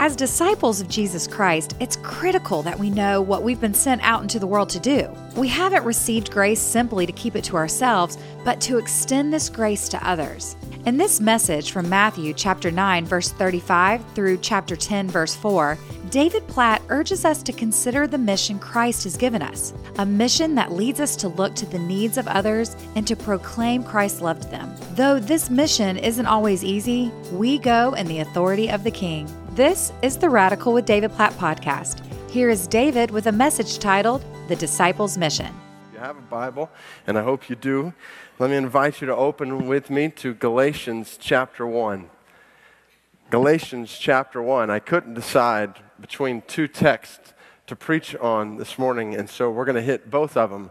As disciples of Jesus Christ, it's critical that we know what we've been sent out into the world to do. We haven't received grace simply to keep it to ourselves, but to extend this grace to others. In this message from Matthew chapter 9 verse 35 through chapter 10 verse 4, David Platt urges us to consider the mission Christ has given us, a mission that leads us to look to the needs of others and to proclaim Christ loved them. Though this mission isn't always easy, we go in the authority of the King. This is the Radical with David Platt podcast. Here is David with a message titled The Disciples' Mission. You have a Bible, and I hope you do. Let me invite you to open with me to Galatians chapter 1. Galatians chapter 1. I couldn't decide between two texts to preach on this morning, and so we're going to hit both of them.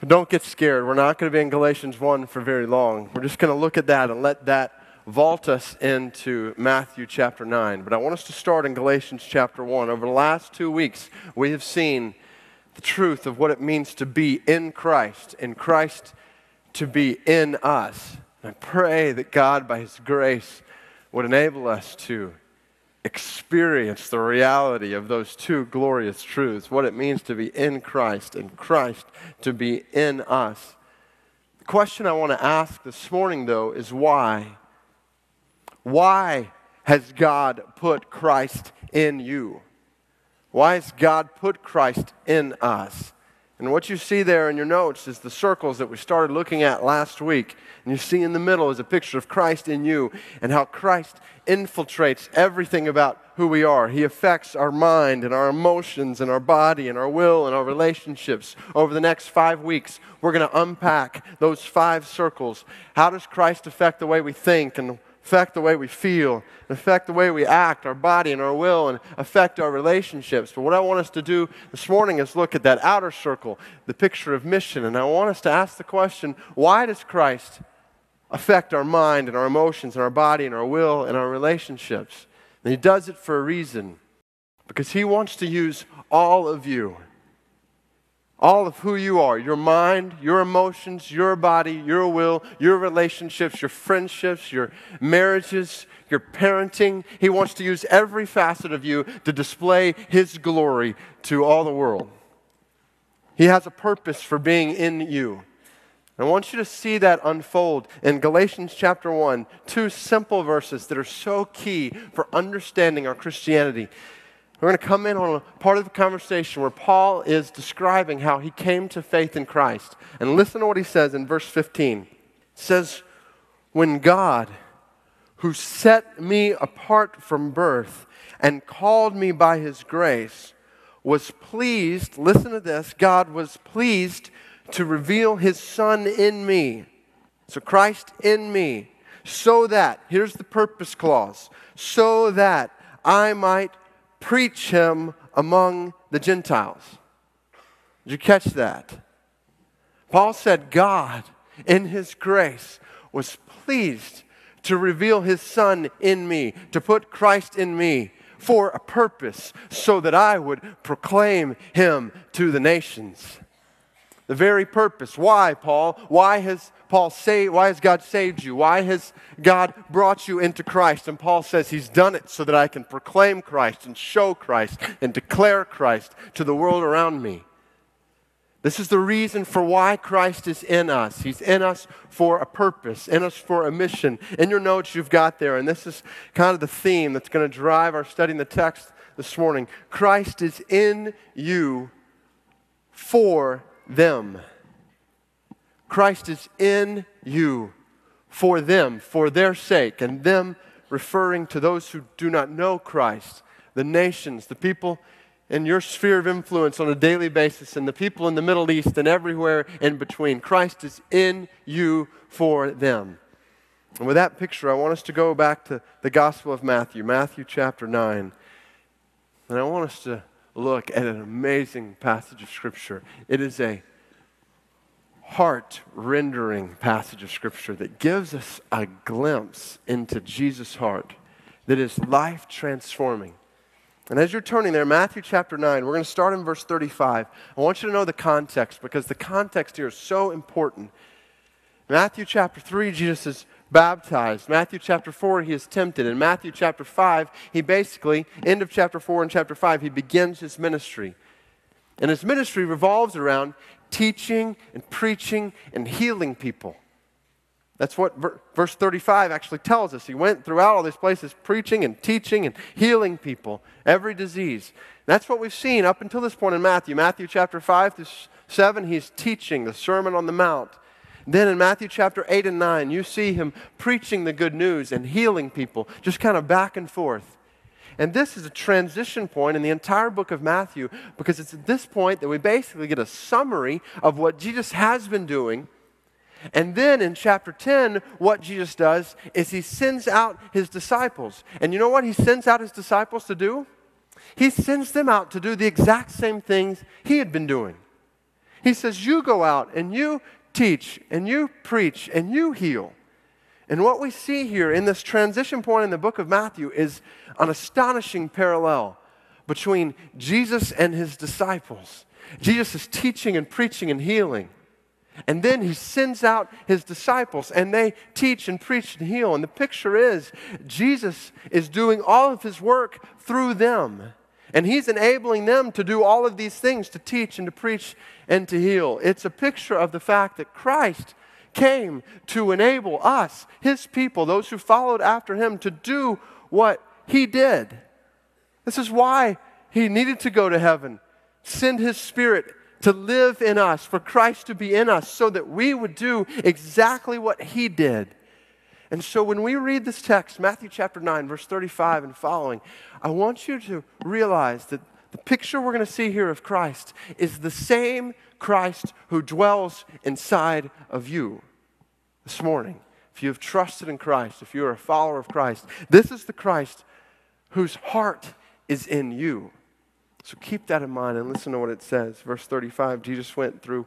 But don't get scared. We're not going to be in Galatians 1 for very long. We're just going to look at that and let that vault us into Matthew chapter 9. But I want us to start in Galatians chapter 1. Over the last two weeks, we have seen the truth of what it means to be in Christ, in Christ to be in us. And I pray that God, by His grace, would enable us to experience the reality of those two glorious truths what it means to be in Christ and Christ to be in us. The question I want to ask this morning, though, is why? Why has God put Christ in you? Why has God put Christ in us? And what you see there in your notes is the circles that we started looking at last week. And you see in the middle is a picture of Christ in you and how Christ infiltrates everything about who we are. He affects our mind and our emotions and our body and our will and our relationships. Over the next five weeks, we're going to unpack those five circles. How does Christ affect the way we think and affect the way we feel, affect the way we act, our body and our will, and affect our relationships. But what I want us to do this morning is look at that outer circle, the picture of mission. And I want us to ask the question why does Christ affect our mind and our emotions and our body and our will and our relationships? And He does it for a reason because He wants to use all of you all of who you are your mind, your emotions, your body, your will, your relationships, your friendships, your marriages, your parenting. He wants to use every facet of you to display His glory to all the world. He has a purpose for being in you. I want you to see that unfold in Galatians chapter 1, two simple verses that are so key for understanding our Christianity. We're going to come in on a part of the conversation where Paul is describing how he came to faith in Christ. And listen to what he says in verse 15. It says, When God, who set me apart from birth and called me by his grace, was pleased, listen to this, God was pleased to reveal his Son in me. So Christ in me, so that, here's the purpose clause, so that I might preach him among the Gentiles. Did you catch that? Paul said, God, in his grace, was pleased to reveal his Son in me, to put Christ in me for a purpose, so that I would proclaim him to the nations. The very purpose. Why, Paul? Why has Paul say, why has God saved you? Why has God brought you into Christ? And Paul says he's done it so that I can proclaim Christ and show Christ and declare Christ to the world around me. This is the reason for why Christ is in us. He's in us for a purpose, in us for a mission. In your notes, you've got there, and this is kind of the theme that's going to drive our study in the text this morning. Christ is in you for them. Christ is in you for them, for their sake, and them referring to those who do not know Christ, the nations, the people in your sphere of influence on a daily basis, and the people in the Middle East and everywhere in between. Christ is in you for them. And with that picture, I want us to go back to the Gospel of Matthew, Matthew chapter 9. And I want us to look at an amazing passage of Scripture. It is a heart rendering passage of Scripture that gives us a glimpse into Jesus' heart that is life transforming. And as you're turning there, Matthew chapter 9, we're going to start in verse 35. I want you to know the context because the context here is so important. Matthew chapter 3, Jesus is baptized. Matthew chapter 4, he is tempted. In Matthew chapter 5, he basically, end of chapter 4 and chapter 5, he begins his ministry. And his ministry revolves around teaching and preaching and healing people. That's what verse 35 actually tells us. He went throughout all these places preaching and teaching and healing people, every disease. That's what we've seen up until this point in Matthew. Matthew chapter 5 through 7, he's teaching the Sermon on the Mount. Then in Matthew chapter 8 and 9, you see him preaching the good news and healing people, just kind of back and forth. And this is a transition point in the entire book of Matthew because it's at this point that we basically get a summary of what Jesus has been doing and then in chapter 10, what Jesus does is he sends out his disciples. And you know what he sends out his disciples to do? He sends them out to do the exact same things he had been doing. He says, You go out and you teach and you preach and you heal. And what we see here in this transition point in the book of Matthew is an astonishing parallel between Jesus and his disciples. Jesus is teaching and preaching and healing. And then he sends out his disciples and they teach and preach and heal. And the picture is Jesus is doing all of his work through them. And he's enabling them to do all of these things to teach and to preach and to heal. It's a picture of the fact that Christ came to enable us, his people, those who followed after him, to do what he did. This is why he needed to go to heaven, send his spirit to live in us, for Christ to be in us, so that we would do exactly what he did. And so when we read this text, Matthew chapter 9, verse 35 and following, I want you to realize that the picture we're going to see here of Christ is the same Christ who dwells inside of you this morning. If you have trusted in Christ, if you are a follower of Christ, this is the Christ whose heart is in you. So keep that in mind and listen to what it says. Verse 35 Jesus went through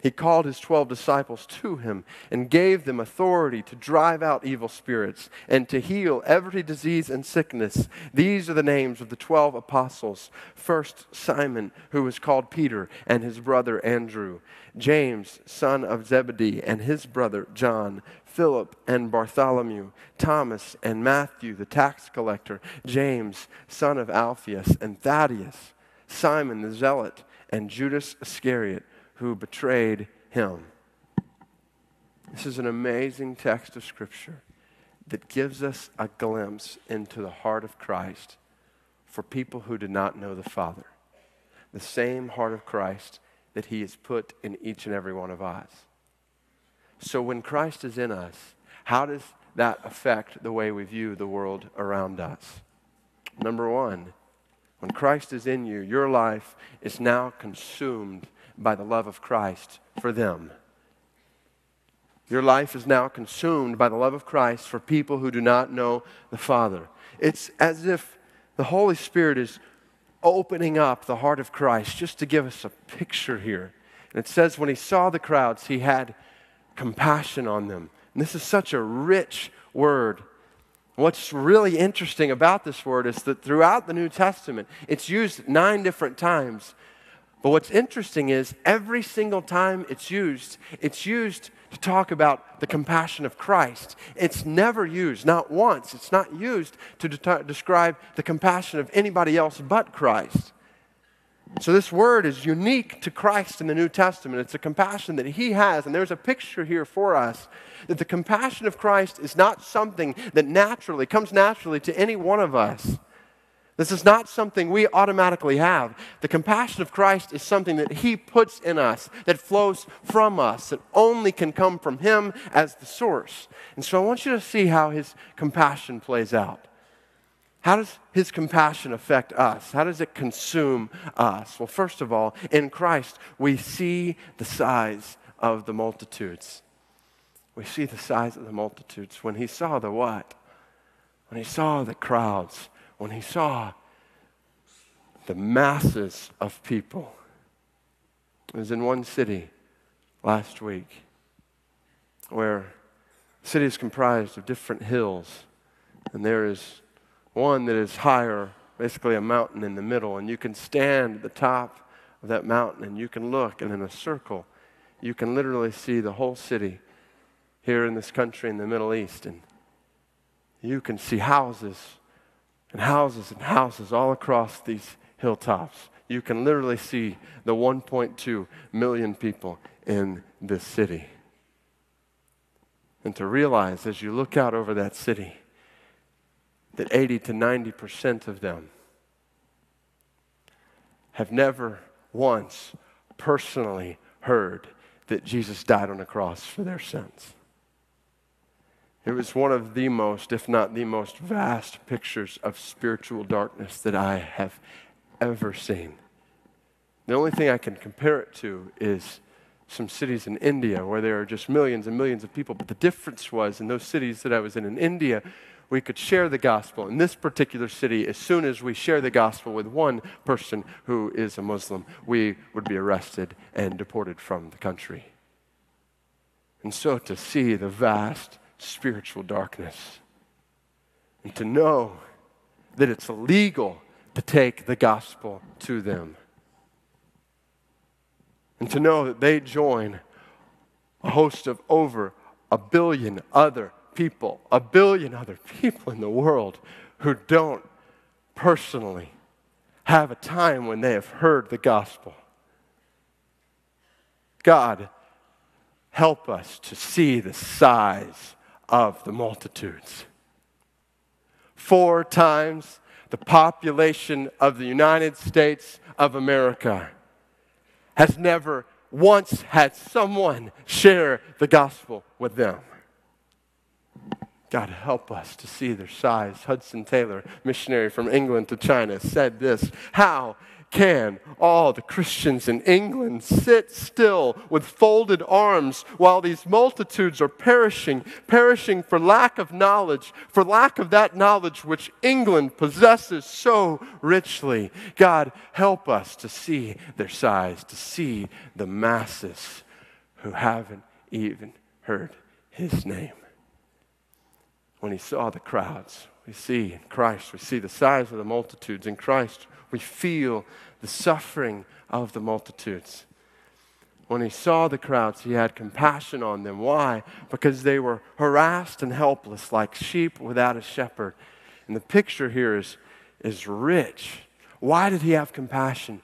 He called his 12 disciples to him and gave them authority to drive out evil spirits and to heal every disease and sickness. These are the names of the 12 apostles. First, Simon, who was called Peter, and his brother Andrew. James, son of Zebedee, and his brother John. Philip and Bartholomew, Thomas and Matthew, the tax collector, James, son of Alphaeus, and Thaddeus, Simon the zealot, and Judas Iscariot, who betrayed him. This is an amazing text of Scripture that gives us a glimpse into the heart of Christ for people who do not know the Father. The same heart of Christ that He has put in each and every one of us. So when Christ is in us, how does that affect the way we view the world around us? Number one, when Christ is in you, your life is now consumed by the love of Christ for them. Your life is now consumed by the love of Christ for people who do not know the Father. It's as if the Holy Spirit is opening up the heart of Christ just to give us a picture here. And it says, when he saw the crowds, he had compassion on them. And this is such a rich word. What's really interesting about this word is that throughout the New Testament, it's used nine different times. But what's interesting is every single time it's used, it's used to talk about the compassion of Christ. It's never used, not once, it's not used to de- describe the compassion of anybody else but Christ. So, this word is unique to Christ in the New Testament. It's a compassion that He has. And there's a picture here for us that the compassion of Christ is not something that naturally comes naturally to any one of us. This is not something we automatically have. The compassion of Christ is something that He puts in us, that flows from us, that only can come from Him as the source. And so I want you to see how His compassion plays out. How does his compassion affect us? How does it consume us? Well, first of all, in Christ, we see the size of the multitudes. We see the size of the multitudes. When he saw the what? when he saw the crowds, when he saw the masses of people. I was in one city last week where the city is comprised of different hills, and there is one that is higher, basically a mountain in the middle, and you can stand at the top of that mountain and you can look, and in a circle, you can literally see the whole city here in this country in the Middle East. And you can see houses and houses and houses all across these hilltops. You can literally see the 1.2 million people in this city. And to realize as you look out over that city that 80 to 90% of them have never once personally heard that Jesus died on the cross for their sins. It was one of the most, if not the most vast pictures of spiritual darkness that I have ever seen. The only thing I can compare it to is some cities in India where there are just millions and millions of people. But the difference was in those cities that I was in in India, we could share the gospel. In this particular city, as soon as we share the gospel with one person who is a Muslim, we would be arrested and deported from the country. And so to see the vast spiritual darkness. And to know that it's illegal to take the gospel to them. And to know that they join a host of over a billion other people, a billion other people in the world who don't personally have a time when they have heard the gospel. God, help us to see the size of the multitudes. Four times the population of the United States of America has never once had someone share the gospel with them. God help us to see their size. Hudson Taylor, missionary from England to China, said this How can all the Christians in England sit still with folded arms while these multitudes are perishing, perishing for lack of knowledge, for lack of that knowledge which England possesses so richly? God, help us to see their size, to see the masses who haven't even heard his name. When he saw the crowds, we see in Christ, we see the size of the multitudes in Christ we feel the suffering of the multitudes. When he saw the crowds, he had compassion on them. Why? Because they were harassed and helpless, like sheep without a shepherd. And the picture here is, is rich. Why did he have compassion?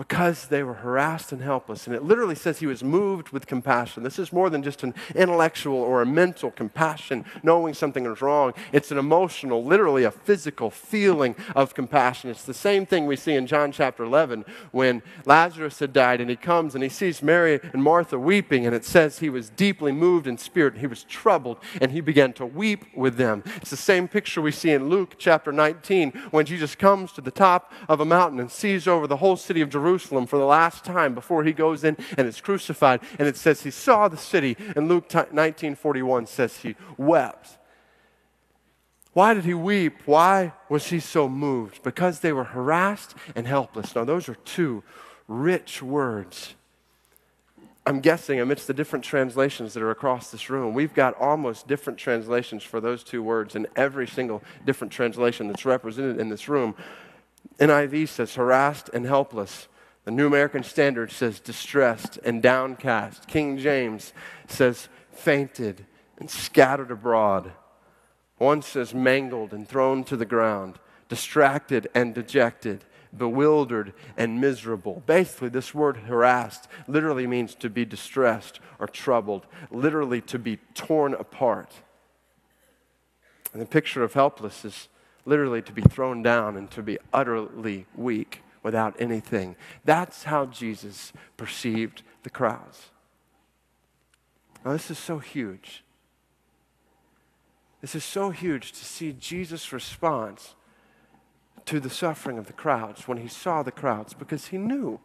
Because they were harassed and helpless. And it literally says he was moved with compassion. This is more than just an intellectual or a mental compassion, knowing something is wrong. It's an emotional, literally a physical feeling of compassion. It's the same thing we see in John chapter 11 when Lazarus had died and he comes and he sees Mary and Martha weeping. And it says he was deeply moved in spirit. He was troubled and he began to weep with them. It's the same picture we see in Luke chapter 19 when Jesus comes to the top of a mountain and sees over the whole city of Jerusalem Jerusalem for the last time before he goes in and is crucified. And it says he saw the city, and Luke 19:41 says he wept. Why did he weep? Why was he so moved? Because they were harassed and helpless. Now, those are two rich words. I'm guessing amidst the different translations that are across this room, we've got almost different translations for those two words in every single different translation that's represented in this room. NIV says harassed and helpless. The New American Standard says distressed and downcast. King James says fainted and scattered abroad. One says mangled and thrown to the ground, distracted and dejected, bewildered and miserable. Basically, this word harassed literally means to be distressed or troubled, literally to be torn apart. And the picture of helpless is literally to be thrown down and to be utterly weak without anything. That's how Jesus perceived the crowds. Now, this is so huge. This is so huge to see Jesus' response to the suffering of the crowds when he saw the crowds because he knew.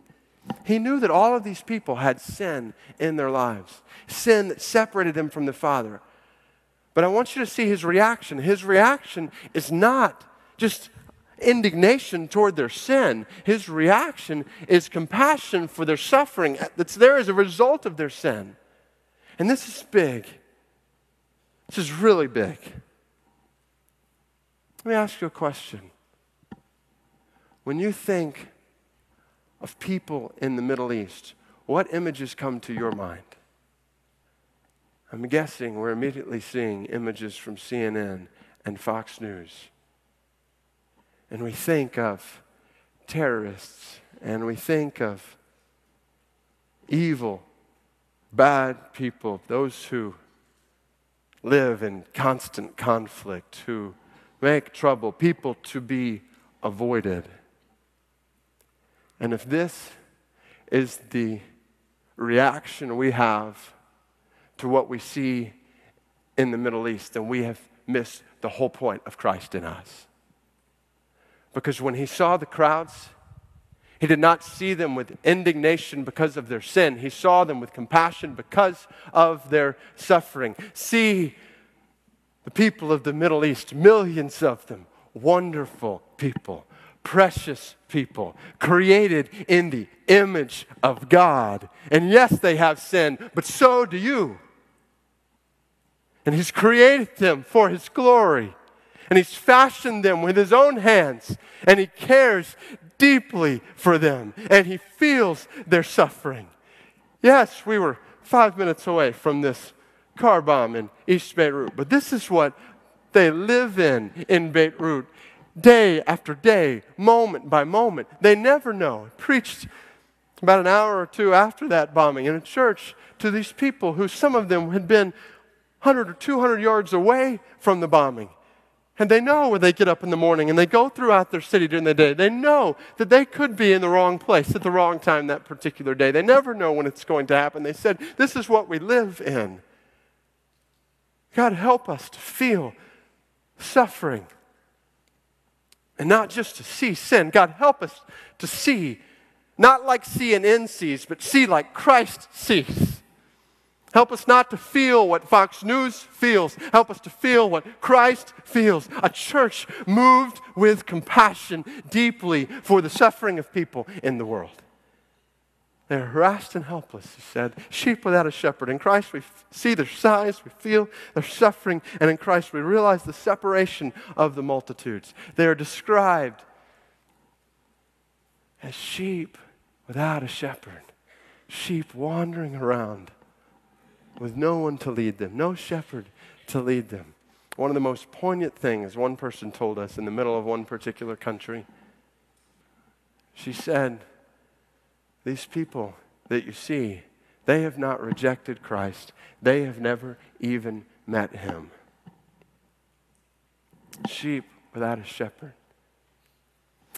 He knew that all of these people had sin in their lives, sin that separated them from the Father. But I want you to see his reaction. His reaction is not just indignation toward their sin. His reaction is compassion for their suffering that's there as a result of their sin. And this is big. This is really big. Let me ask you a question. When you think of people in the Middle East, what images come to your mind? I'm guessing we're immediately seeing images from CNN and Fox News. And we think of terrorists and we think of evil, bad people, those who live in constant conflict, who make trouble, people to be avoided. And if this is the reaction we have to what we see in the Middle East, then we have missed the whole point of Christ in us. Because when he saw the crowds, he did not see them with indignation because of their sin. He saw them with compassion because of their suffering. See the people of the Middle East, millions of them, wonderful people, precious people, created in the image of God. And yes, they have sinned, but so do you. And He's created them for His glory. And He's fashioned them with His own hands. And He cares deeply for them. And He feels their suffering. Yes, we were five minutes away from this car bomb in East Beirut, but this is what they live in in Beirut day after day, moment by moment. They never know. I preached about an hour or two after that bombing in a church to these people who some of them had been 100 or 200 yards away from the bombing. And they know when they get up in the morning and they go throughout their city during the day, they know that they could be in the wrong place at the wrong time that particular day. They never know when it's going to happen. They said, This is what we live in. God, help us to feel suffering and not just to see sin. God, help us to see, not like CNN sees, but see like Christ sees. Help us not to feel what Fox News feels. Help us to feel what Christ feels. A church moved with compassion deeply for the suffering of people in the world. They're harassed and helpless, he said. Sheep without a shepherd. In Christ, we f- see their size, we feel their suffering, and in Christ, we realize the separation of the multitudes. They are described as sheep without a shepherd, sheep wandering around with no one to lead them, no shepherd to lead them. One of the most poignant things one person told us in the middle of one particular country, she said, these people that you see, they have not rejected Christ. They have never even met him. Sheep without a shepherd.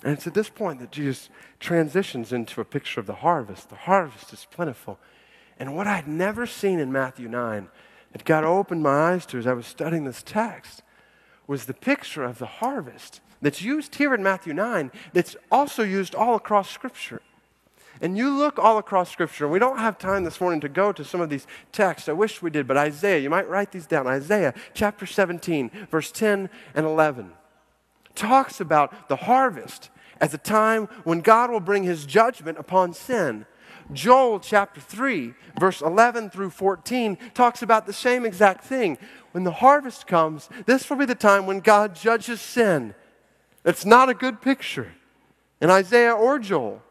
And it's at this point that Jesus transitions into a picture of the harvest. The harvest is plentiful. And what I'd never seen in Matthew 9 that God opened my eyes to as I was studying this text was the picture of the harvest that's used here in Matthew 9 that's also used all across Scripture. And you look all across Scripture, and we don't have time this morning to go to some of these texts. I wish we did, but Isaiah, you might write these down. Isaiah chapter 17, verse 10 and 11 talks about the harvest as a time when God will bring his judgment upon sin. Joel chapter 3, verse 11 through 14 talks about the same exact thing. When the harvest comes, this will be the time when God judges sin. It's not a good picture in Isaiah or Joel.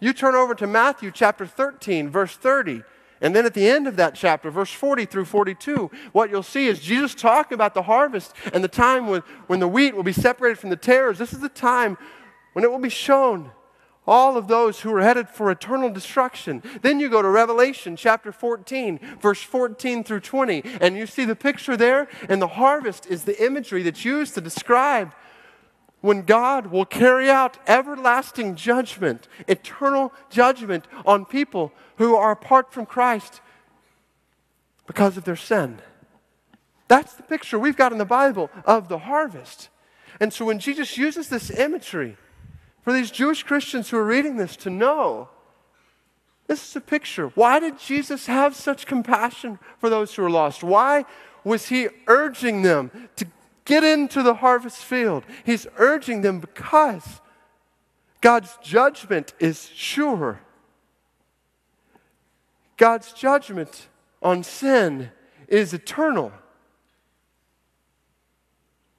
You turn over to Matthew chapter 13, verse 30. And then at the end of that chapter, verse 40 through 42, what you'll see is Jesus talking about the harvest and the time when, when the wheat will be separated from the tares. This is the time when it will be shown all of those who are headed for eternal destruction. Then you go to Revelation chapter 14, verse 14 through 20, and you see the picture there, and the harvest is the imagery that's used to describe when God will carry out everlasting judgment, eternal judgment on people who are apart from Christ because of their sin. That's the picture we've got in the Bible of the harvest. And so when Jesus uses this imagery for these Jewish Christians who are reading this to know, this is a picture. Why did Jesus have such compassion for those who are lost? Why was he urging them to get into the harvest field? He's urging them because God's judgment is sure. God's judgment on sin is eternal.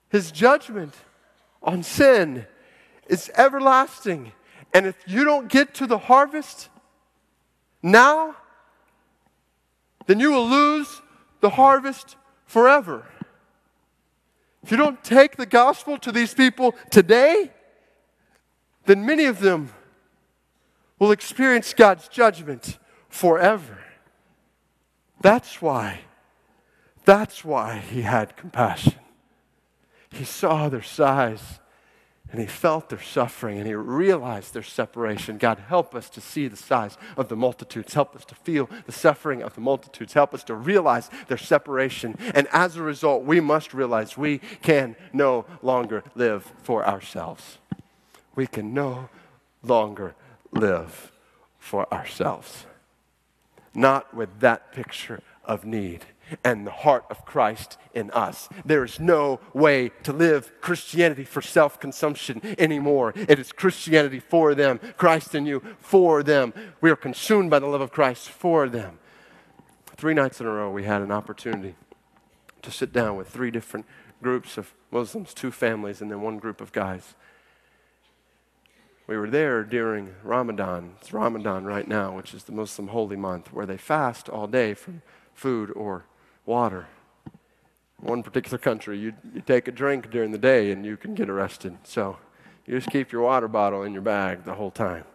His judgment on sin is everlasting. And if you don't get to the harvest now, then you will lose the harvest forever. If you don't take the gospel to these people today, then many of them will experience God's judgment forever. That's why, that's why he had compassion. He saw their size and he felt their suffering and he realized their separation. God, help us to see the size of the multitudes. Help us to feel the suffering of the multitudes. Help us to realize their separation. And as a result, we must realize we can no longer live for ourselves. We can no longer live for ourselves. Not with that picture of need and the heart of Christ in us. There is no way to live Christianity for self consumption anymore. It is Christianity for them, Christ in you for them. We are consumed by the love of Christ for them. Three nights in a row, we had an opportunity to sit down with three different groups of Muslims, two families, and then one group of guys. We were there during Ramadan. It's Ramadan right now, which is the Muslim holy month, where they fast all day from food or water. One particular country, you, you take a drink during the day and you can get arrested. So you just keep your water bottle in your bag the whole time.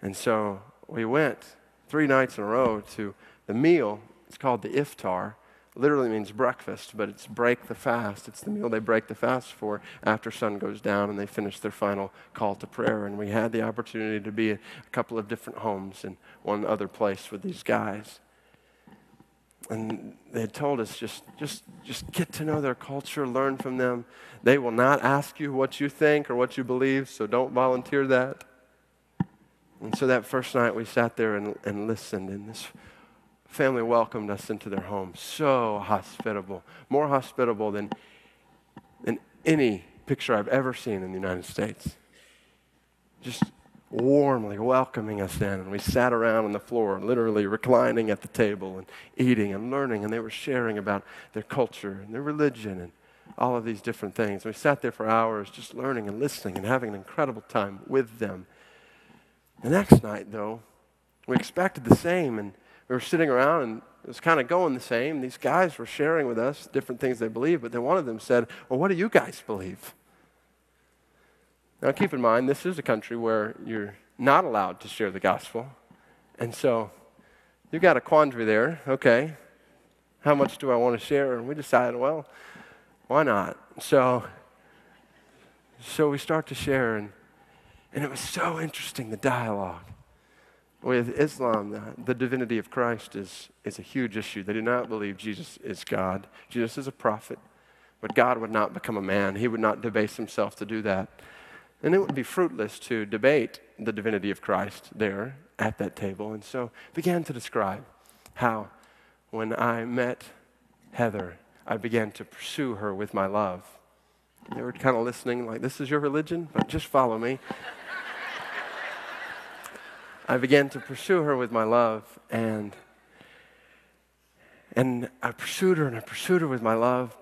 And so we went three nights in a row to the meal. It's called the iftar. Literally means breakfast, but it's break the fast. It's the meal they break the fast for after sun goes down and they finish their final call to prayer. And we had the opportunity to be at a couple of different homes and one other place with these guys and they had told us just, just, just get to know their culture, learn from them. They will not ask you what you think or what you believe, so don't volunteer that. And so that first night we sat there and, and listened, and this family welcomed us into their home. So hospitable, more hospitable than, than any picture I've ever seen in the United States. Just warmly welcoming us in. And we sat around on the floor, literally reclining at the table and eating and learning. And they were sharing about their culture and their religion and all of these different things. And we sat there for hours just learning and listening and having an incredible time with them. The next night, though, we expected the same. And we were sitting around and it was kind of going the same. These guys were sharing with us different things they believe, but then one of them said, Well, what do you guys believe? Now, keep in mind, this is a country where you're not allowed to share the gospel. And so you've got a quandary there. Okay, how much do I want to share? And we decided, well, why not? So, so we start to share, and, and it was so interesting the dialogue. With Islam, the, the divinity of Christ is, is a huge issue. They do not believe Jesus is God. Jesus is a prophet, but God would not become a man. He would not debase himself to do that. And it would be fruitless to debate the divinity of Christ there at that table. And so began to describe how when I met Heather, I began to pursue her with my love. They were kind of listening, like, this is your religion, but just follow me. I began to pursue her with my love, and, and I pursued her and I pursued her with my love,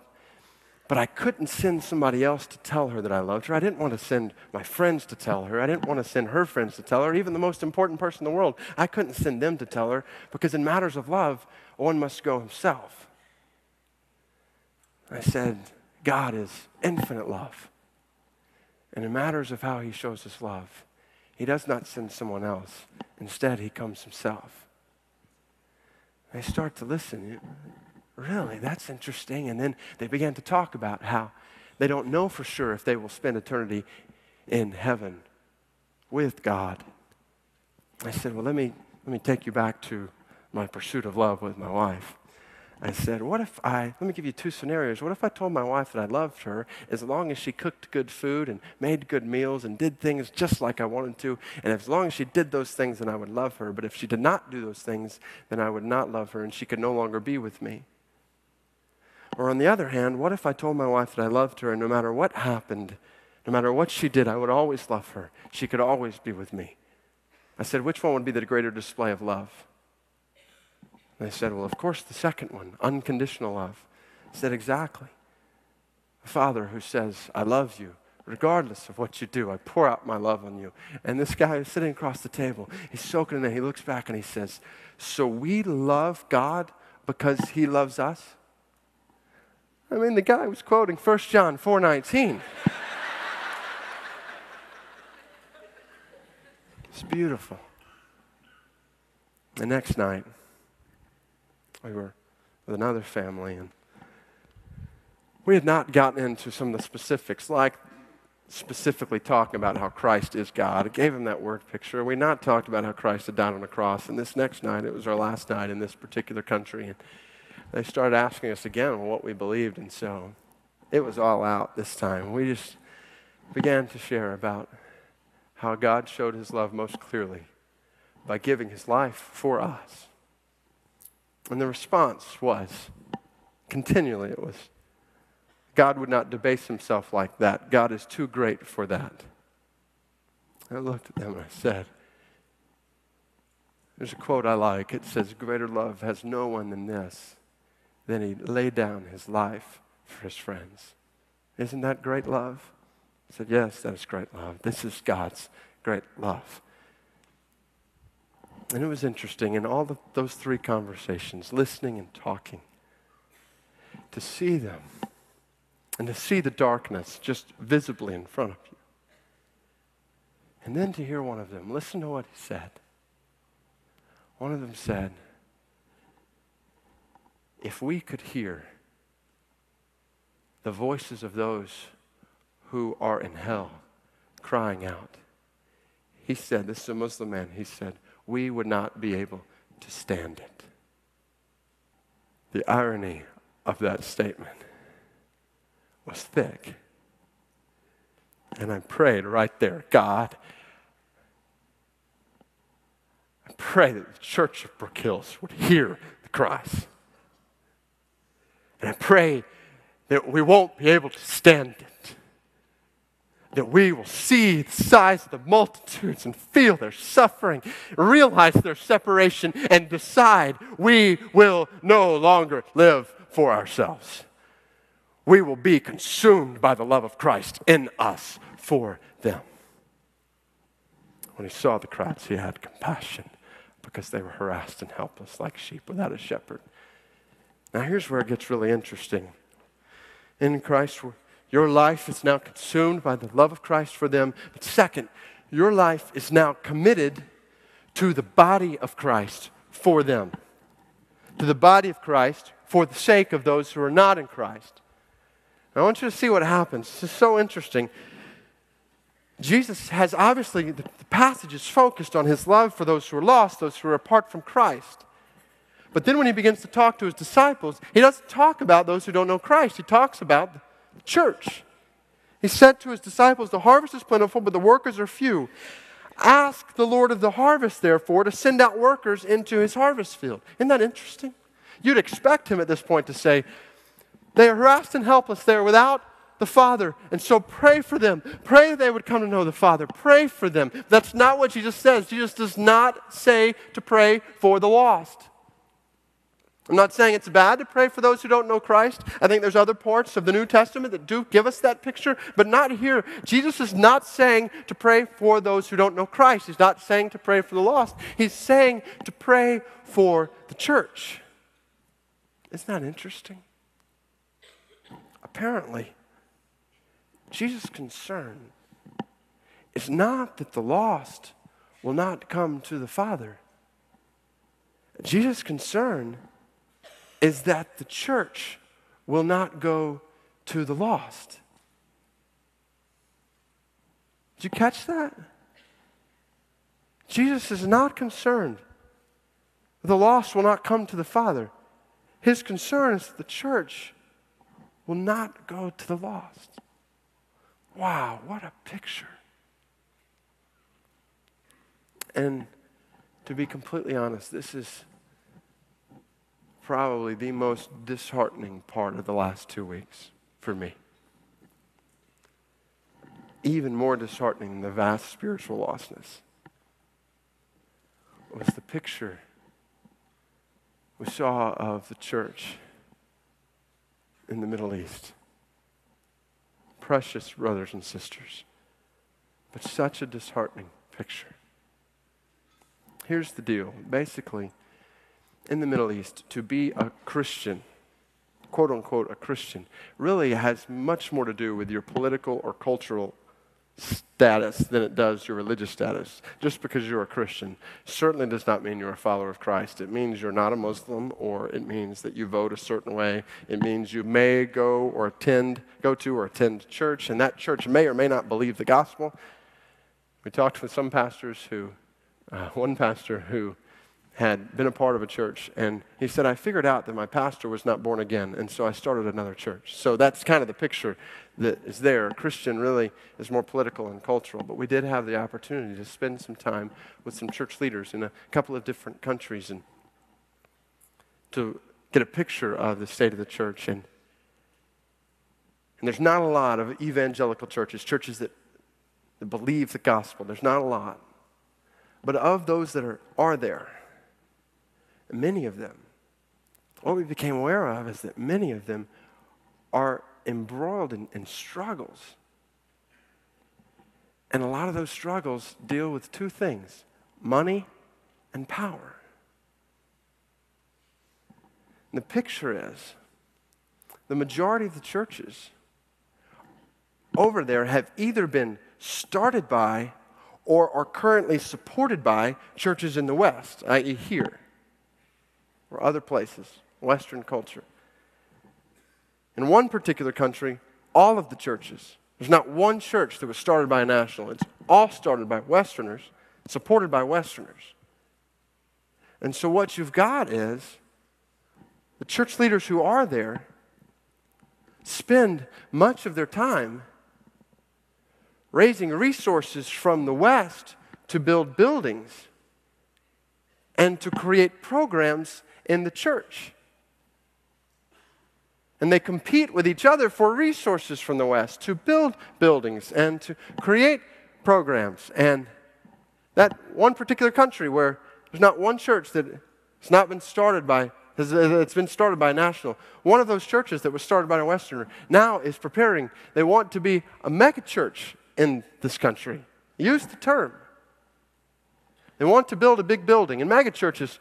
but I couldn't send somebody else to tell her that I loved her. I didn't want to send my friends to tell her. I didn't want to send her friends to tell her, even the most important person in the world. I couldn't send them to tell her because in matters of love, one must go himself. I said, God is infinite love. And in matters of how he shows his love, he does not send someone else. Instead, he comes himself. I start to listen. Really? That's interesting. And then they began to talk about how they don't know for sure if they will spend eternity in heaven with God. I said, Well, let me, let me take you back to my pursuit of love with my wife. I said, What if I, let me give you two scenarios. What if I told my wife that I loved her as long as she cooked good food and made good meals and did things just like I wanted to? And as long as she did those things, then I would love her. But if she did not do those things, then I would not love her and she could no longer be with me. Or on the other hand, what if I told my wife that I loved her and no matter what happened, no matter what she did, I would always love her? She could always be with me. I said, which one would be the greater display of love? And they said, well, of course, the second one, unconditional love. I said, exactly. A father who says, I love you, regardless of what you do. I pour out my love on you. And this guy is sitting across the table. He's soaking in it. He looks back and he says, So we love God because he loves us? I mean, the guy was quoting 1 John 4.19. it's beautiful. The next night, we were with another family, and we had not gotten into some of the specifics, like specifically talking about how Christ is God. It gave him that word picture. We not talked about how Christ had died on the cross. And this next night, it was our last night in this particular country. And they started asking us again what we believed. And so it was all out this time. We just began to share about how God showed his love most clearly by giving his life for us. And the response was continually, it was, God would not debase himself like that. God is too great for that. I looked at them and I said, There's a quote I like. It says, Greater love has no one than this, than he laid down his life for his friends. Isn't that great love? I said, Yes, that is great love. This is God's great love. And it was interesting in all the, those three conversations, listening and talking, to see them and to see the darkness just visibly in front of you. And then to hear one of them, listen to what he said. One of them said, If we could hear the voices of those who are in hell crying out, he said, This is a Muslim man, he said, we would not be able to stand it. The irony of that statement was thick. And I prayed right there God, I pray that the church of Brook Hills would hear the cries. And I pray that we won't be able to stand it. That we will see the size of the multitudes and feel their suffering, realize their separation, and decide we will no longer live for ourselves we will be consumed by the love of Christ in us for them. When he saw the crowds, he had compassion because they were harassed and helpless like sheep without a shepherd. Now, here's where it gets really interesting. In Christ, your life is now consumed by the love of Christ for them. But second, your life is now committed to the body of Christ for them. To the body of Christ for the sake of those who are not in Christ. I want you to see what happens. This is so interesting. Jesus has obviously, the passage is focused on his love for those who are lost, those who are apart from Christ. But then when he begins to talk to his disciples, he doesn't talk about those who don't know Christ. He talks about the church. He said to his disciples, The harvest is plentiful, but the workers are few. Ask the Lord of the harvest, therefore, to send out workers into his harvest field. Isn't that interesting? You'd expect him at this point to say, they are harassed and helpless. They are without the Father. And so pray for them. Pray that they would come to know the Father. Pray for them. That's not what Jesus says. Jesus does not say to pray for the lost. I'm not saying it's bad to pray for those who don't know Christ. I think there's other parts of the New Testament that do give us that picture, but not here. Jesus is not saying to pray for those who don't know Christ. He's not saying to pray for the lost. He's saying to pray for the church. Isn't that interesting? apparently, Jesus' concern is not that the lost will not come to the Father. Jesus' concern is that the church will not go to the lost. Did you catch that? Jesus is not concerned the lost will not come to the Father. His concern is that the church will not go to the lost. Wow, what a picture. And to be completely honest, this is probably the most disheartening part of the last two weeks for me. Even more disheartening than the vast spiritual lostness was the picture we saw of the church in the Middle East. Precious brothers and sisters, but such a disheartening picture. Here's the deal basically, in the Middle East, to be a Christian, quote unquote, a Christian, really has much more to do with your political or cultural status than it does your religious status. Just because you're a Christian certainly does not mean you're a follower of Christ. It means you're not a Muslim, or it means that you vote a certain way. It means you may go or attend, go to or attend church, and that church may or may not believe the gospel. We talked with some pastors who, uh, one pastor who had been a part of a church, and he said, I figured out that my pastor was not born again, and so I started another church. So that's kind of the picture that is there. Christian really is more political and cultural, but we did have the opportunity to spend some time with some church leaders in a couple of different countries and to get a picture of the state of the church. And, and there's not a lot of evangelical churches, churches that, that believe the gospel. There's not a lot. But of those that are, are there, many of them, what we became aware of is that many of them are embroiled in, in struggles. And a lot of those struggles deal with two things money and power. And the picture is the majority of the churches over there have either been started by or are currently supported by churches in the West, i.e., here or other places, Western culture. In one particular country, all of the churches, there's not one church that was started by a national. It's all started by Westerners, supported by Westerners. And so what you've got is the church leaders who are there spend much of their time raising resources from the West to build buildings and to create programs in the church. And they compete with each other for resources from the West to build buildings and to create programs. And that one particular country where there's not one church that has not been started by, it's been started by a national. One of those churches that was started by a Westerner now is preparing. They want to be a mega church in this country. Use the term. They want to build a big building. And mega churches,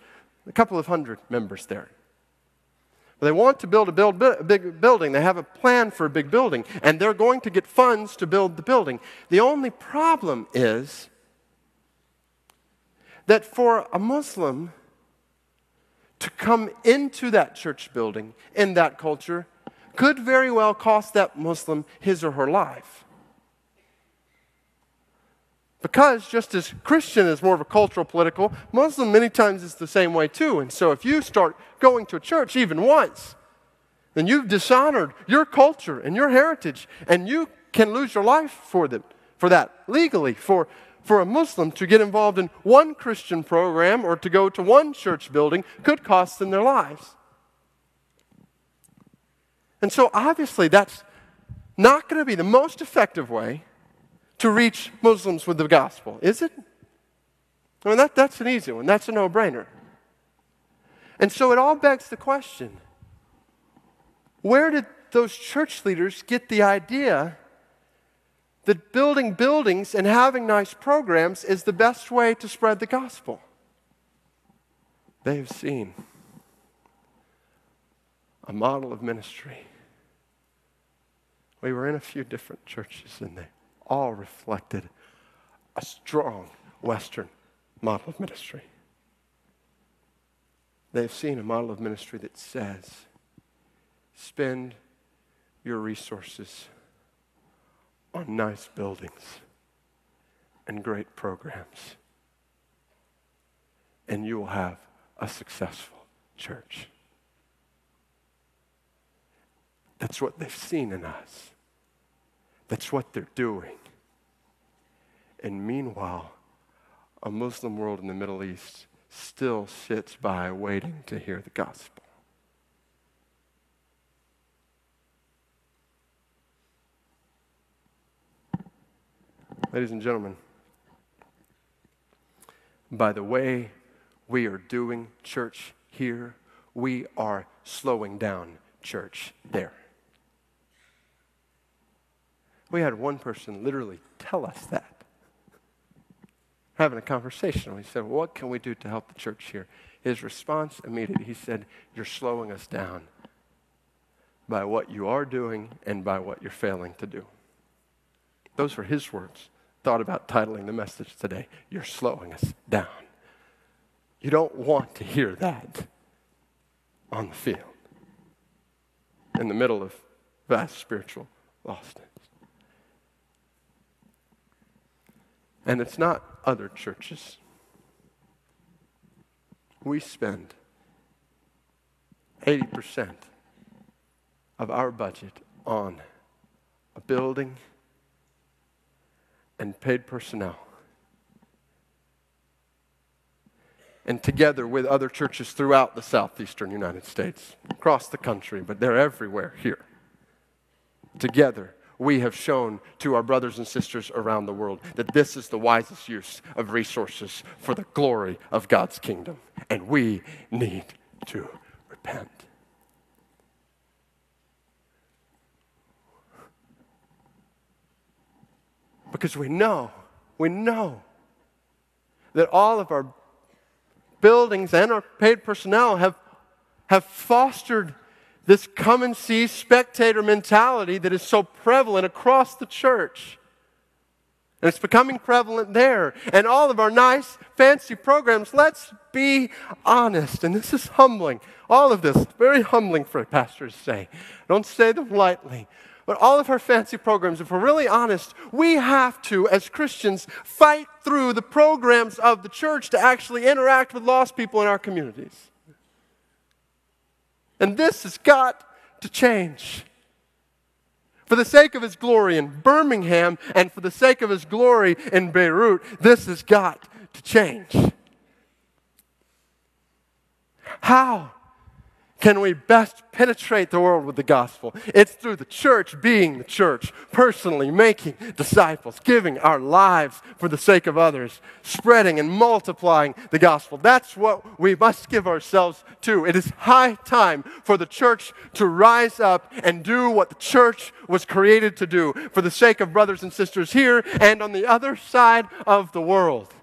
a couple of hundred members there. They want to build a, build, a big building. They have a plan for a big building, and they're going to get funds to build the building. The only problem is that for a Muslim to come into that church building in that culture could very well cost that Muslim his or her life. Because just as Christian is more of a cultural, political, Muslim many times is the same way too. And so if you start going to a church even once, then you've dishonored your culture and your heritage, and you can lose your life for, them, for that legally. For, for a Muslim to get involved in one Christian program or to go to one church building could cost them their lives. And so obviously that's not going to be the most effective way to reach Muslims with the gospel, is it? I mean, that, that's an easy one. That's a no brainer. And so it all begs the question where did those church leaders get the idea that building buildings and having nice programs is the best way to spread the gospel? They've seen a model of ministry. We were in a few different churches in there all reflected a strong Western model of ministry. They've seen a model of ministry that says, spend your resources on nice buildings and great programs, and you will have a successful church. That's what they've seen in us. That's what they're doing. And meanwhile, a Muslim world in the Middle East still sits by waiting to hear the gospel. Ladies and gentlemen, by the way we are doing church here, we are slowing down church there. We had one person literally tell us that. Having a conversation, we said, What can we do to help the church here? His response immediately, he said, You're slowing us down by what you are doing and by what you're failing to do. Those were his words. Thought about titling the message today You're slowing us down. You don't want to hear that on the field in the middle of vast spiritual lostness. And it's not other churches. We spend 80% of our budget on a building and paid personnel. And together with other churches throughout the southeastern United States, across the country, but they're everywhere here. Together, we have shown to our brothers and sisters around the world that this is the wisest use of resources for the glory of God's kingdom. And we need to repent. Because we know, we know that all of our buildings and our paid personnel have, have fostered this come and see spectator mentality that is so prevalent across the church. And it's becoming prevalent there. And all of our nice, fancy programs, let's be honest. And this is humbling. All of this, very humbling for pastors to say. Don't say them lightly. But all of our fancy programs, if we're really honest, we have to, as Christians, fight through the programs of the church to actually interact with lost people in our communities. And this has got to change. For the sake of his glory in Birmingham and for the sake of his glory in Beirut, this has got to change. How? Can we best penetrate the world with the gospel? It's through the church being the church, personally making disciples, giving our lives for the sake of others, spreading and multiplying the gospel. That's what we must give ourselves to. It is high time for the church to rise up and do what the church was created to do for the sake of brothers and sisters here and on the other side of the world.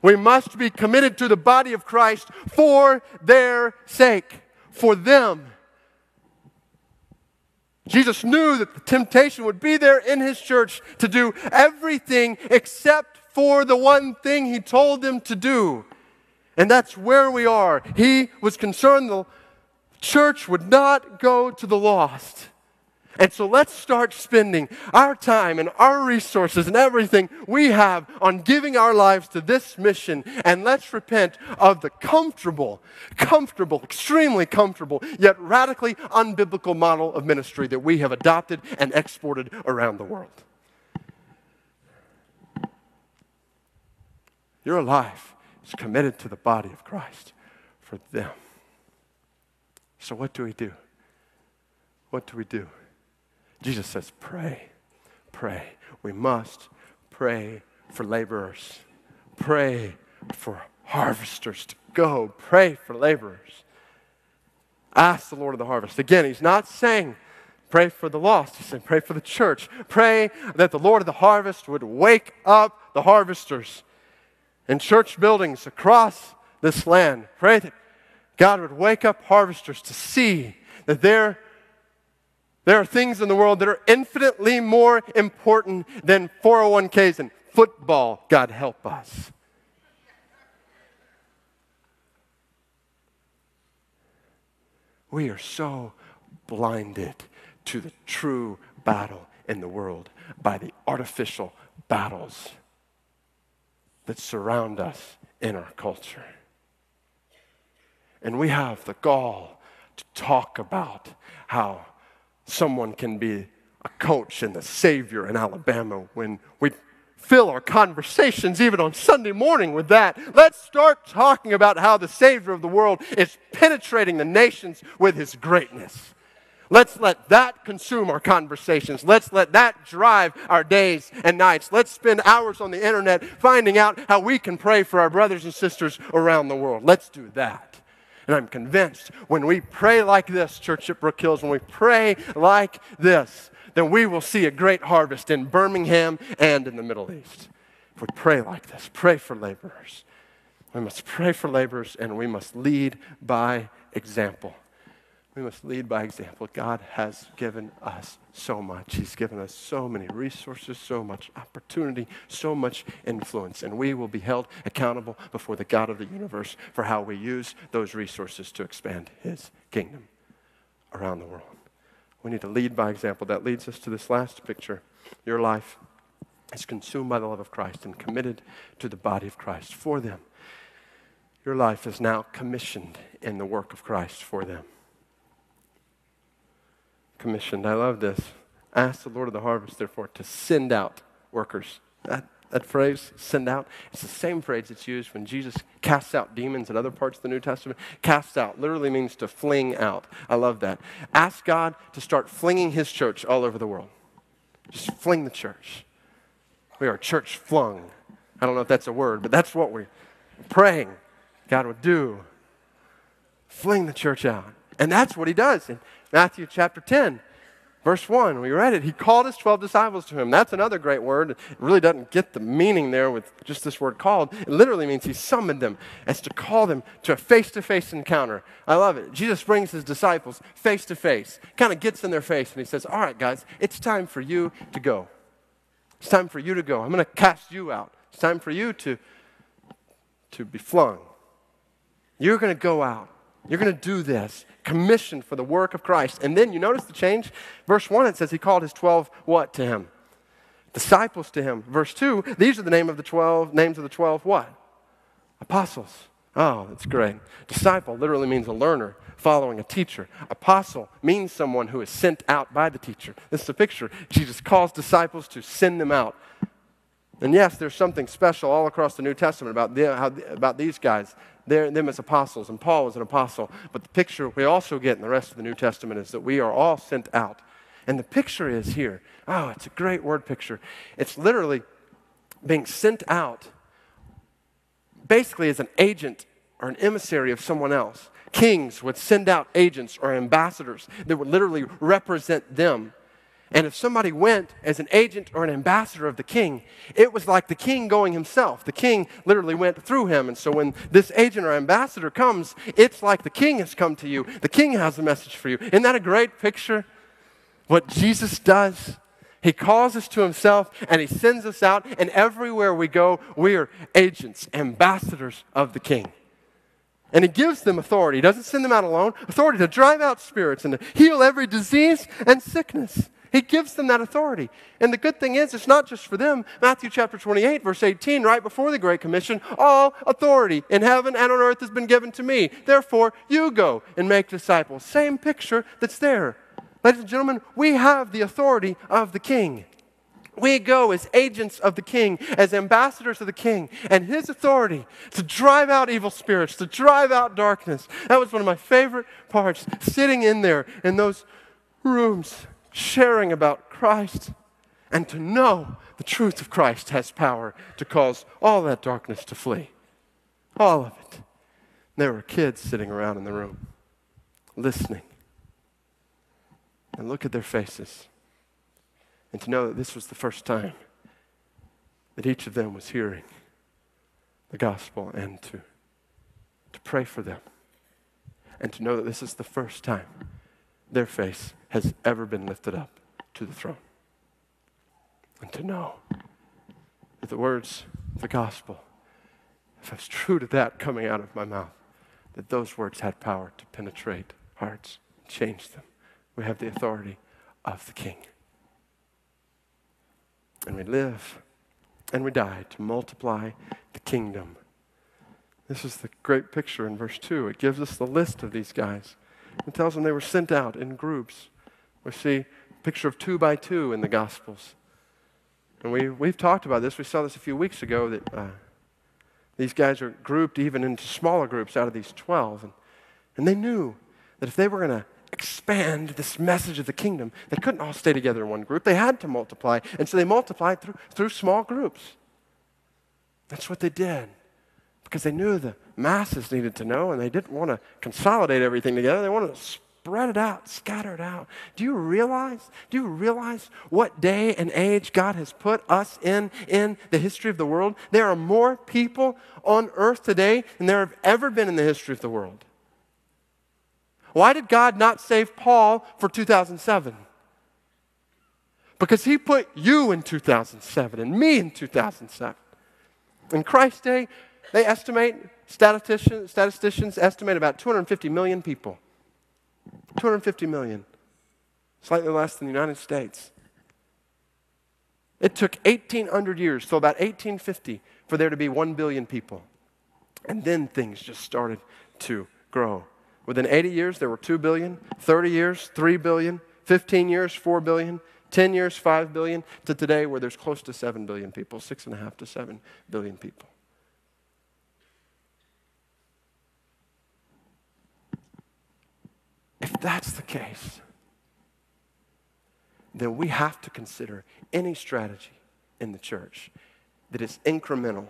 We must be committed to the body of Christ for their sake for them. Jesus knew that the temptation would be there in his church to do everything except for the one thing he told them to do. And that's where we are. He was concerned the church would not go to the lost. And so let's start spending our time and our resources and everything we have on giving our lives to this mission. And let's repent of the comfortable, comfortable, extremely comfortable, yet radically unbiblical model of ministry that we have adopted and exported around the world. Your life is committed to the body of Christ for them. So, what do we do? What do we do? Jesus says, pray, pray. We must pray for laborers, pray for harvesters to go, pray for laborers. Ask the Lord of the harvest. Again, he's not saying, pray for the lost. He's saying, pray for the church. Pray that the Lord of the harvest would wake up the harvesters in church buildings across this land. Pray that God would wake up harvesters to see that they're there are things in the world that are infinitely more important than 401ks and football, God help us. We are so blinded to the true battle in the world by the artificial battles that surround us in our culture. And we have the gall to talk about how someone can be a coach and the savior in Alabama when we fill our conversations even on Sunday morning with that. Let's start talking about how the savior of the world is penetrating the nations with his greatness. Let's let that consume our conversations. Let's let that drive our days and nights. Let's spend hours on the internet finding out how we can pray for our brothers and sisters around the world. Let's do that. And I'm convinced when we pray like this, Church at Brook Hills, when we pray like this, then we will see a great harvest in Birmingham and in the Middle East. If we pray like this, pray for laborers. We must pray for laborers and we must lead by example. We must lead by example. God has given us so much. He's given us so many resources, so much opportunity, so much influence. And we will be held accountable before the God of the universe for how we use those resources to expand His kingdom around the world. We need to lead by example. That leads us to this last picture. Your life is consumed by the love of Christ and committed to the body of Christ for them. Your life is now commissioned in the work of Christ for them commissioned. I love this. Ask the Lord of the harvest, therefore, to send out workers. That, that phrase, send out, it's the same phrase that's used when Jesus casts out demons in other parts of the New Testament. Cast out literally means to fling out. I love that. Ask God to start flinging his church all over the world. Just fling the church. We are church flung. I don't know if that's a word, but that's what we're praying God would do. Fling the church out. And that's what he does. In Matthew chapter 10, verse 1, we read it. He called his 12 disciples to him. That's another great word. It really doesn't get the meaning there with just this word called. It literally means he summoned them as to call them to a face to face encounter. I love it. Jesus brings his disciples face to face, kind of gets in their face, and he says, All right, guys, it's time for you to go. It's time for you to go. I'm going to cast you out. It's time for you to, to be flung. You're going to go out. You're going to do this commissioned for the work of Christ. And then you notice the change? Verse 1, it says he called his 12 what to him? Disciples to him. Verse 2, these are the name of the 12, names of the 12 what? Apostles. Oh, that's great. Disciple literally means a learner following a teacher. Apostle means someone who is sent out by the teacher. This is a picture. Jesus calls disciples to send them out. And yes, there's something special all across the New Testament about, the, how, about these guys them as apostles, and Paul was an apostle. But the picture we also get in the rest of the New Testament is that we are all sent out. And the picture is here. Oh, it's a great word picture. It's literally being sent out basically as an agent or an emissary of someone else. Kings would send out agents or ambassadors that would literally represent them and if somebody went as an agent or an ambassador of the king, it was like the king going himself. The king literally went through him. And so when this agent or ambassador comes, it's like the king has come to you. The king has a message for you. Isn't that a great picture? What Jesus does? He calls us to himself and he sends us out, and everywhere we go, we are agents, ambassadors of the king. And he gives them authority. He doesn't send them out alone, authority to drive out spirits and to heal every disease and sickness. He gives them that authority. And the good thing is, it's not just for them. Matthew chapter 28, verse 18, right before the Great Commission, all authority in heaven and on earth has been given to me. Therefore, you go and make disciples. Same picture that's there. Ladies and gentlemen, we have the authority of the King. We go as agents of the King, as ambassadors of the King, and His authority to drive out evil spirits, to drive out darkness. That was one of my favorite parts, sitting in there in those rooms sharing about Christ, and to know the truth of Christ has power to cause all that darkness to flee. All of it. There were kids sitting around in the room, listening. And look at their faces. And to know that this was the first time that each of them was hearing the gospel and to, to pray for them. And to know that this is the first time their face has ever been lifted up to the throne. And to know that the words of the gospel, if I was true to that coming out of my mouth, that those words had power to penetrate hearts, and change them. We have the authority of the King. And we live and we die to multiply the kingdom. This is the great picture in verse 2. It gives us the list of these guys. It tells them they were sent out in groups. We see a picture of two by two in the Gospels. And we, we've talked about this. We saw this a few weeks ago that uh, these guys are grouped even into smaller groups out of these 12. And, and they knew that if they were going to expand this message of the kingdom, they couldn't all stay together in one group. They had to multiply. And so they multiplied through, through small groups. That's what they did because they knew the masses needed to know and they didn't want to consolidate everything together. They wanted to spread it out, scatter it out. Do you realize? Do you realize what day and age God has put us in in the history of the world? There are more people on earth today than there have ever been in the history of the world. Why did God not save Paul for 2007? Because he put you in 2007 and me in 2007. In Christ's day, they estimate, statisticians, statisticians estimate about 250 million people. 250 million, slightly less than the United States. It took 1,800 years, so about 1850, for there to be 1 billion people. And then things just started to grow. Within 80 years, there were 2 billion, 30 years, 3 billion, 15 years, 4 billion, 10 years, 5 billion, to today, where there's close to 7 billion people, 6.5 to 7 billion people. If that's the case, then we have to consider any strategy in the church that is incremental.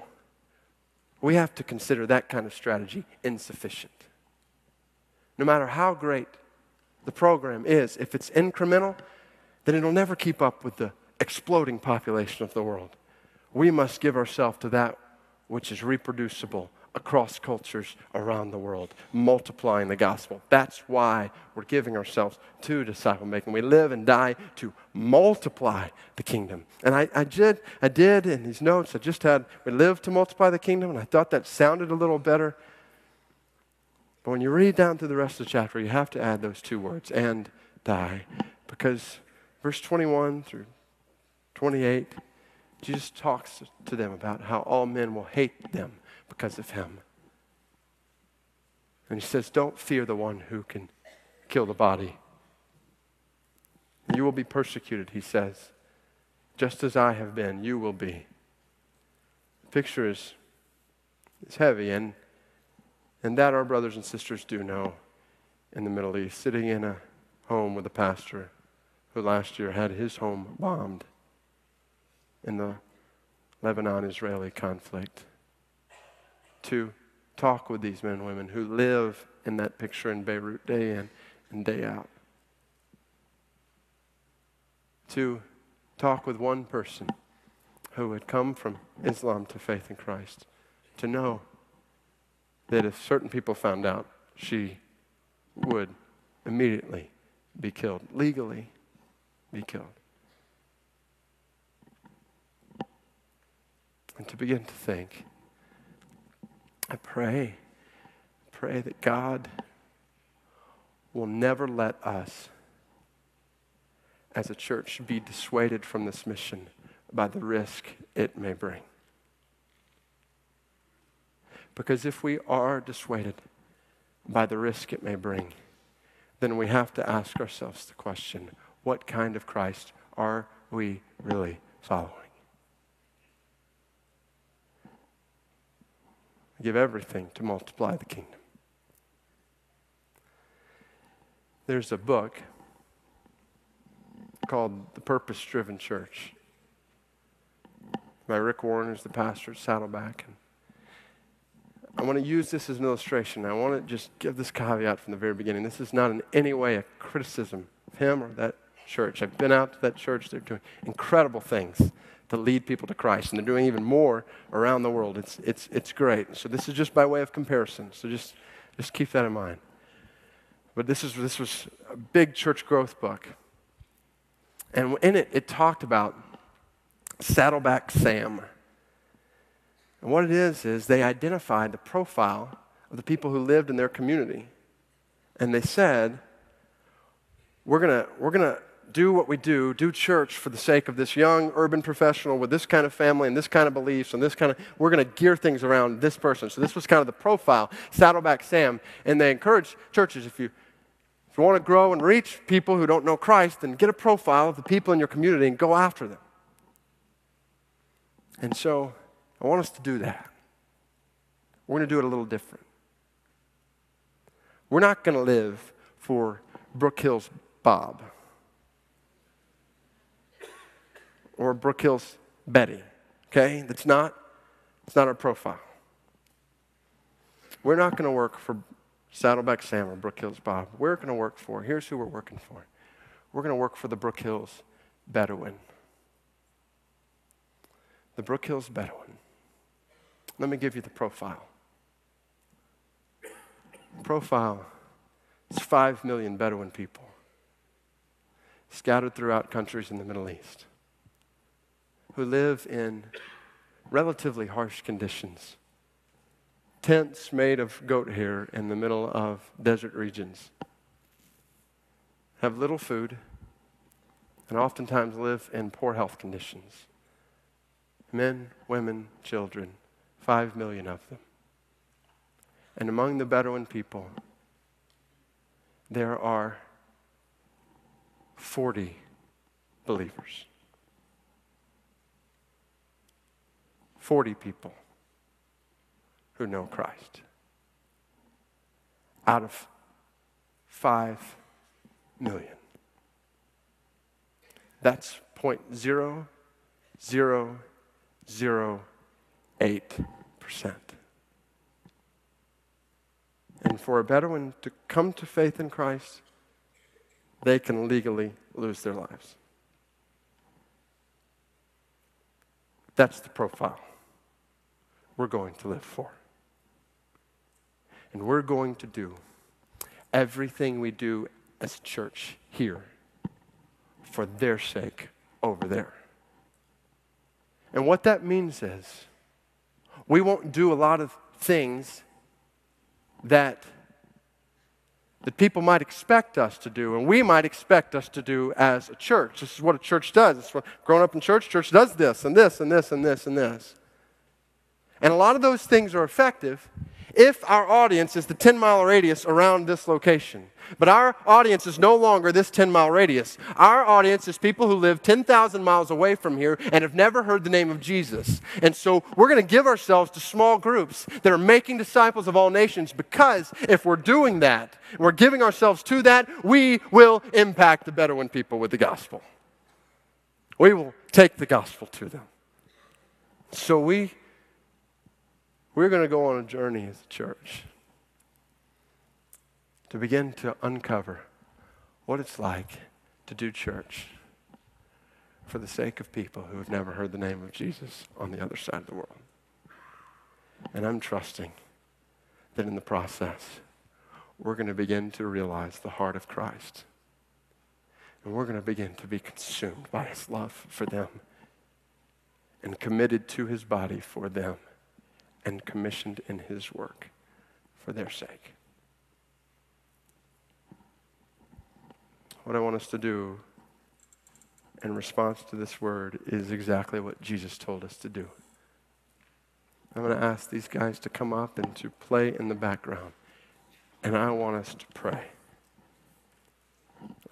We have to consider that kind of strategy insufficient. No matter how great the program is, if it's incremental, then it'll never keep up with the exploding population of the world. We must give ourselves to that which is reproducible across cultures around the world, multiplying the gospel. That's why we're giving ourselves to disciple making. We live and die to multiply the kingdom. And I, I, did, I did in these notes, I just had, we live to multiply the kingdom, and I thought that sounded a little better. But when you read down through the rest of the chapter, you have to add those two words, and die. Because verse 21 through 28, Jesus talks to them about how all men will hate them because of him. And he says, Don't fear the one who can kill the body. You will be persecuted, he says. Just as I have been, you will be. The picture is, is heavy, and, and that our brothers and sisters do know in the Middle East, sitting in a home with a pastor who last year had his home bombed in the Lebanon Israeli conflict to talk with these men and women who live in that picture in Beirut day in and day out. To talk with one person who had come from Islam to faith in Christ. To know that if certain people found out, she would immediately be killed, legally be killed. And to begin to think I pray, pray that God will never let us as a church be dissuaded from this mission by the risk it may bring. Because if we are dissuaded by the risk it may bring, then we have to ask ourselves the question what kind of Christ are we really following? Give everything to multiply the kingdom. There's a book called The Purpose Driven Church by Rick Warren, who's the pastor at Saddleback. And I want to use this as an illustration. I want to just give this caveat from the very beginning. This is not in any way a criticism of him or that church. I've been out to that church. They're doing incredible things to lead people to Christ. And they're doing even more around the world. It's, it's, it's great. So this is just by way of comparison. So just, just keep that in mind. But this, is, this was a big church growth book. And in it, it talked about Saddleback Sam. And what it is, is they identified the profile of the people who lived in their community. And they said, we're going we're going to do what we do, do church for the sake of this young urban professional with this kind of family and this kind of beliefs and this kind of, we're going to gear things around this person. So this was kind of the profile, Saddleback Sam. And they encourage churches, if you, if you want to grow and reach people who don't know Christ, then get a profile of the people in your community and go after them. And so I want us to do that. We're going to do it a little different. We're not going to live for Brook Hills Bob or Brook Hills Betty. Okay? That's not, it's not our profile. We're not going to work for Saddleback Sam or Brook Hills Bob. We're going to work for, here's who we're working for. We're going to work for the Brook Hills Bedouin. The Brook Hills Bedouin. Let me give you the profile. Profile is 5 million Bedouin people scattered throughout countries in the Middle East who live in relatively harsh conditions. Tents made of goat hair in the middle of desert regions. Have little food and oftentimes live in poor health conditions. Men, women, children, five million of them. And among the Bedouin people, there are 40 believers. 40 people who know Christ out of 5 million. That's 0.0008%. And for a Bedouin to come to faith in Christ, they can legally lose their lives. That's the profile we're going to live for. And we're going to do everything we do as a church here for their sake over there. And what that means is we won't do a lot of things that that people might expect us to do and we might expect us to do as a church. This is what a church does. It's what, growing up in church, church does this and this and this and this and this. And a lot of those things are effective if our audience is the 10 mile radius around this location. But our audience is no longer this 10 mile radius. Our audience is people who live 10,000 miles away from here and have never heard the name of Jesus. And so we're going to give ourselves to small groups that are making disciples of all nations because if we're doing that, we're giving ourselves to that, we will impact the Bedouin people with the gospel. We will take the gospel to them. So we we're going to go on a journey as a church to begin to uncover what it's like to do church for the sake of people who have never heard the name of Jesus on the other side of the world. And I'm trusting that in the process, we're going to begin to realize the heart of Christ. And we're going to begin to be consumed by his love for them and committed to his body for them and commissioned in his work for their sake. What I want us to do in response to this word is exactly what Jesus told us to do. I'm going to ask these guys to come up and to play in the background. And I want us to pray.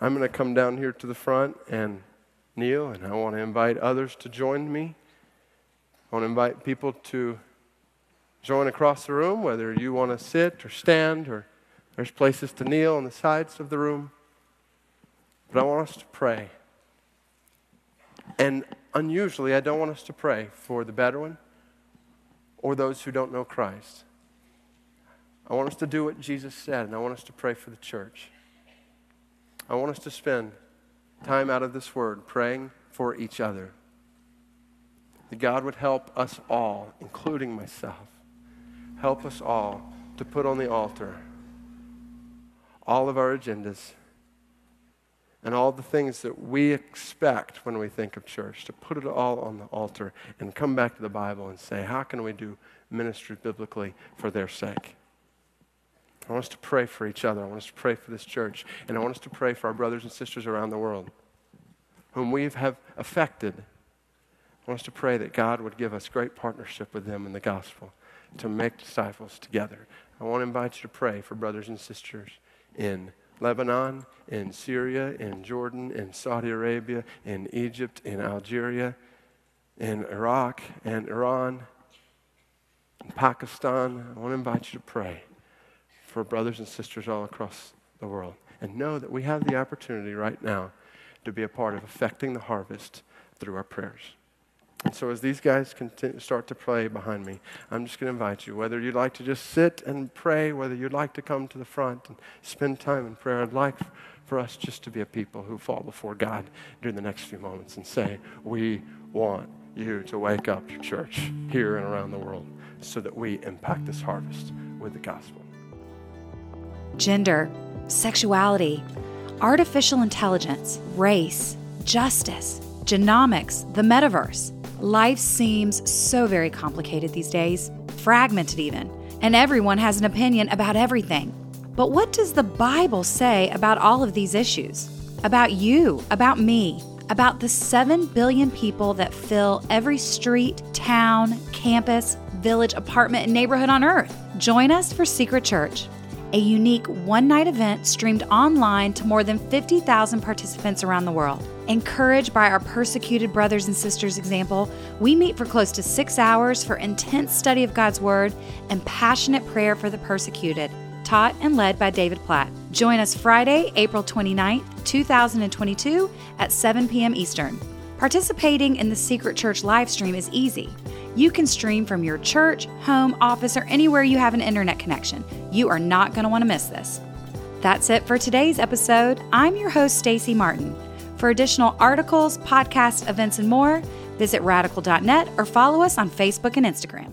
I'm going to come down here to the front and kneel, and I want to invite others to join me. I want to invite people to join across the room, whether you want to sit or stand, or there's places to kneel on the sides of the room. But I want us to pray. And unusually, I don't want us to pray for the Bedouin or those who don't know Christ. I want us to do what Jesus said, and I want us to pray for the church. I want us to spend time out of this word praying for each other. That God would help us all, including myself, help us all to put on the altar all of our agendas and all the things that we expect when we think of church, to put it all on the altar and come back to the Bible and say, how can we do ministry biblically for their sake? I want us to pray for each other. I want us to pray for this church. And I want us to pray for our brothers and sisters around the world whom we have affected. I want us to pray that God would give us great partnership with them in the gospel to make disciples together. I want to invite you to pray for brothers and sisters in Lebanon, in Syria, in Jordan, in Saudi Arabia, in Egypt, in Algeria, in Iraq, and Iran, in Pakistan. I want to invite you to pray for brothers and sisters all across the world. and know that we have the opportunity right now to be a part of affecting the harvest through our prayers. And so, as these guys start to pray behind me, I'm just going to invite you, whether you'd like to just sit and pray, whether you'd like to come to the front and spend time in prayer, I'd like for us just to be a people who fall before God during the next few moments and say, We want you to wake up your church here and around the world so that we impact this harvest with the gospel. Gender, sexuality, artificial intelligence, race, justice, genomics, the metaverse. Life seems so very complicated these days, fragmented even, and everyone has an opinion about everything. But what does the Bible say about all of these issues? About you, about me, about the 7 billion people that fill every street, town, campus, village, apartment, and neighborhood on earth. Join us for Secret Church, a unique one night event streamed online to more than 50,000 participants around the world. Encouraged by our persecuted brothers and sisters example, we meet for close to six hours for intense study of God's Word and passionate prayer for the persecuted, taught and led by David Platt. Join us Friday, April 29th, 2022 at 7 p.m. Eastern. Participating in the Secret Church live stream is easy. You can stream from your church, home, office, or anywhere you have an internet connection. You are not going to want to miss this. That's it for today's episode. I'm your host, Stacy Martin. For additional articles, podcasts, events, and more, visit radical.net or follow us on Facebook and Instagram.